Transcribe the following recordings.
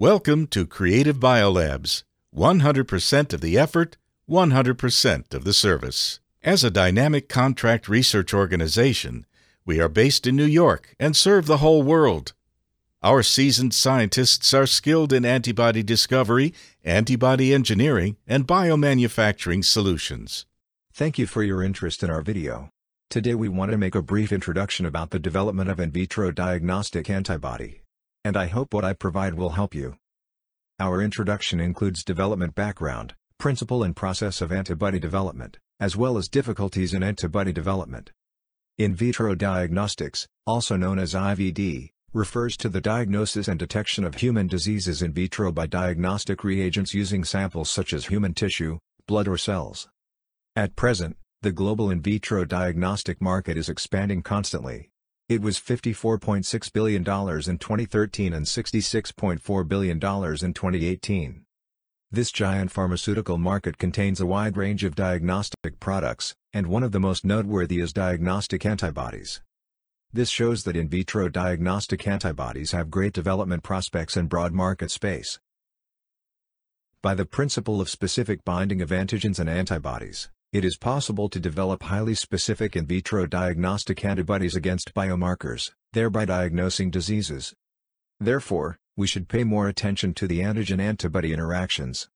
Welcome to Creative Biolabs 100% of the effort, 100% of the service. As a dynamic contract research organization, we are based in New York and serve the whole world. Our seasoned scientists are skilled in antibody discovery, antibody engineering, and biomanufacturing solutions. Thank you for your interest in our video. Today we want to make a brief introduction about the development of in vitro diagnostic antibody. And I hope what I provide will help you. Our introduction includes development background, principle and process of antibody development, as well as difficulties in antibody development. In vitro diagnostics, also known as IVD, refers to the diagnosis and detection of human diseases in vitro by diagnostic reagents using samples such as human tissue, blood or cells. At present, the global in vitro diagnostic market is expanding constantly. It was $54.6 billion in 2013 and $66.4 billion in 2018. This giant pharmaceutical market contains a wide range of diagnostic products, and one of the most noteworthy is diagnostic antibodies. This shows that in vitro diagnostic antibodies have great development prospects and broad market space. By the principle of specific binding of antigens and antibodies, it is possible to develop highly specific in vitro diagnostic antibodies against biomarkers, thereby diagnosing diseases. Therefore, we should pay more attention to the antigen-antibody interactions.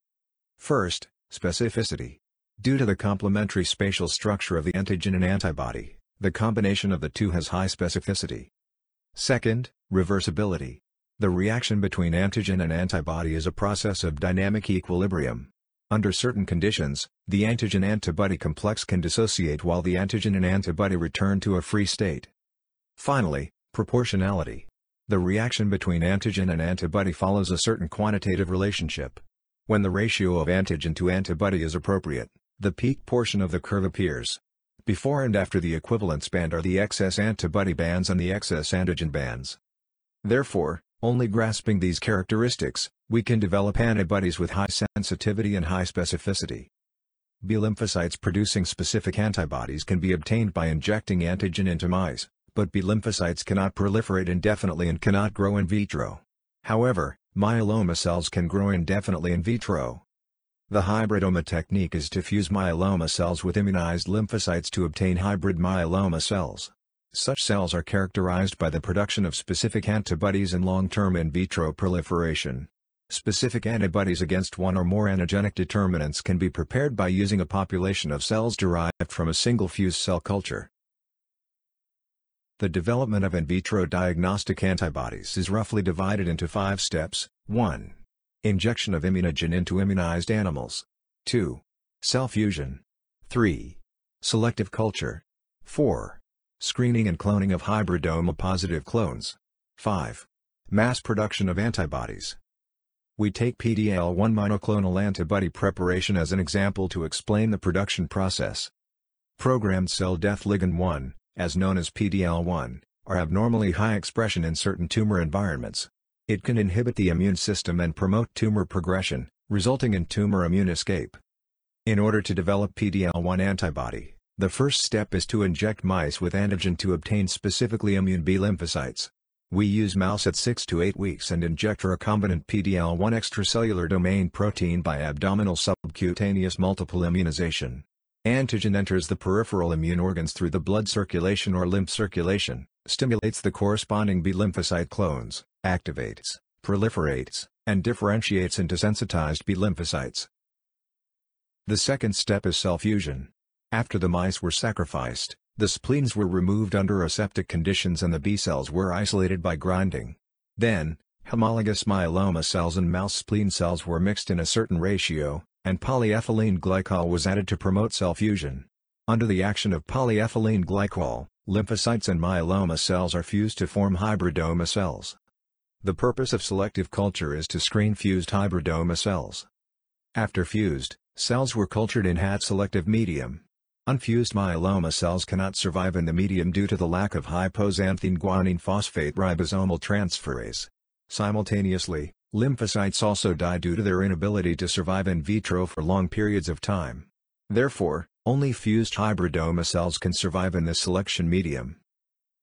First, specificity. Due to the complementary spatial structure of the antigen and antibody, the combination of the two has high specificity. Second, reversibility. The reaction between antigen and antibody is a process of dynamic equilibrium. Under certain conditions, the antigen-antibody complex can dissociate while the antigen and antibody return to a free state. Finally, proportionality. The reaction between antigen and antibody follows a certain quantitative relationship. When the ratio of antigen to antibody is appropriate, the peak portion of the curve appears. Before and after the equivalence band are the excess antibody bands and the excess antigen bands. Therefore, only grasping these characteristics, we can develop antibodies with high sensitivity and high specificity. B lymphocytes producing specific antibodies can be obtained by injecting antigen into mice, but B lymphocytes cannot proliferate indefinitely and cannot grow in vitro. However, myeloma cells can grow indefinitely in vitro. The hybridoma technique is to fuse myeloma cells with immunized lymphocytes to obtain hybrid myeloma cells. Such cells are characterized by the production of specific antibodies and long-term in vitro proliferation. Specific antibodies against one or more antigenic determinants can be prepared by using a population of cells derived from a single fused cell culture. The development of in vitro diagnostic antibodies is roughly divided into five steps. 1. Injection of immunogen into immunized animals. 2. Cell fusion. 3. Selective culture. 4. Screening and cloning of hybridoma-positive clones. 5. Mass production of antibodies. We take PD-L1 monoclonal antibody preparation as an example to explain the production process. Programmed cell death ligand 1, as known as PD-L1, are abnormally high expression in certain tumor environments. It can inhibit the immune system and promote tumor progression, resulting in tumor immune escape. In order to develop PD-L1 antibody, the first step is to inject mice with antigen to obtain specifically immune B lymphocytes. We use mouse at 6 to 8 weeks and inject recombinant PD-L1 extracellular domain protein by abdominal subcutaneous multiple immunization. Antigen enters the peripheral immune organs through the blood circulation or lymph circulation, stimulates the corresponding B lymphocyte clones, activates, proliferates, and differentiates into sensitized B lymphocytes. The second step is cell fusion. After the mice were sacrificed, the spleens were removed under aseptic conditions and the B cells were isolated by grinding. Then, homologous myeloma cells and mouse spleen cells were mixed in a certain ratio, and polyethylene glycol was added to promote cell fusion. Under the action of polyethylene glycol, lymphocytes and myeloma cells are fused to form hybridoma cells. The purpose of selective culture is to screen fused hybridoma cells. After fused, cells were cultured in HAT-selective medium. Unfused myeloma cells cannot survive in the medium due to the lack of hypoxanthine guanine phosphate ribosomal transferase. Simultaneously, lymphocytes also die due to their inability to survive in vitro for long periods of time. Therefore, only fused hybridoma cells can survive in this selection medium.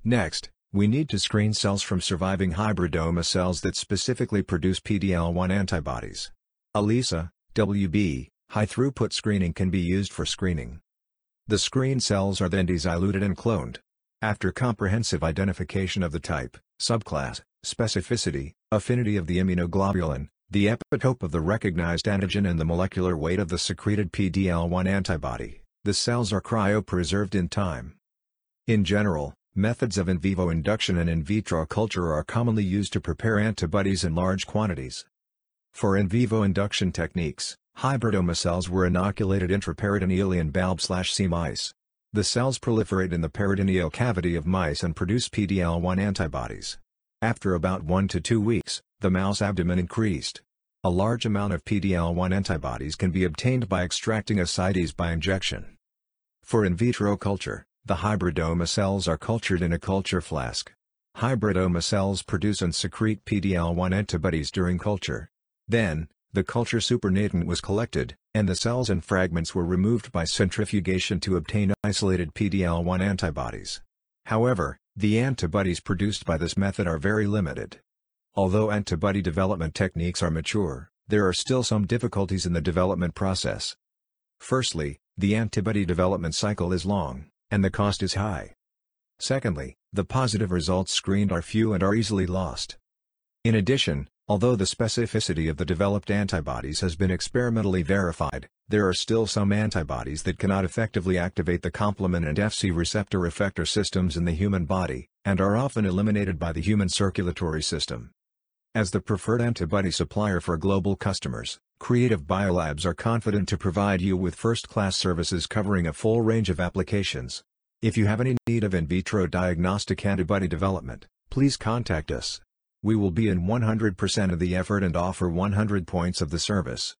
Next, We need to screen cells from surviving hybridoma cells that specifically produce PD-L1 antibodies. ELISA, WB, high-throughput screening can be used for screening. The screen cells are then desiluted and cloned. After comprehensive identification of the type, subclass, specificity, affinity of the immunoglobulin, the epitope of the recognized antigen and the molecular weight of the secreted PD-L1 antibody, the cells are cryopreserved in time. In general, methods of in vivo induction and in vitro culture are commonly used to prepare antibodies in large quantities. For in vivo induction techniques, hybridoma cells were inoculated intraperitoneally in BALB-C mice. The cells proliferate in the peritoneal cavity of mice and produce PD-L1 antibodies. After about 1 to 2 weeks, the mouse abdomen increased. A large amount of PD-L1 antibodies can be obtained by extracting ascites by injection. For in vitro culture, the hybridoma cells are cultured in a culture flask. Hybridoma cells produce and secrete PD-L1 antibodies during culture. Then, the culture supernatant was collected, and the cells and fragments were removed by centrifugation to obtain isolated PD-L1 antibodies. However, the antibodies produced by this method are very limited. Although antibody development techniques are mature, there are still some difficulties in the development process. Firstly, the antibody development cycle is long, and the cost is high. Secondly, the positive results screened are few and are easily lost. In addition, Although the specificity of the developed antibodies has been experimentally verified, there are still some antibodies that cannot effectively activate the complement and Fc receptor effector systems in the human body, and are often eliminated by the human circulatory system. As the preferred antibody supplier for global customers, Creative Biolabs are confident to provide you with first-class services covering a full range of applications. If you have any need of in vitro diagnostic antibody development, please contact us. We will be in 100% of the effort and offer 100 points of the service.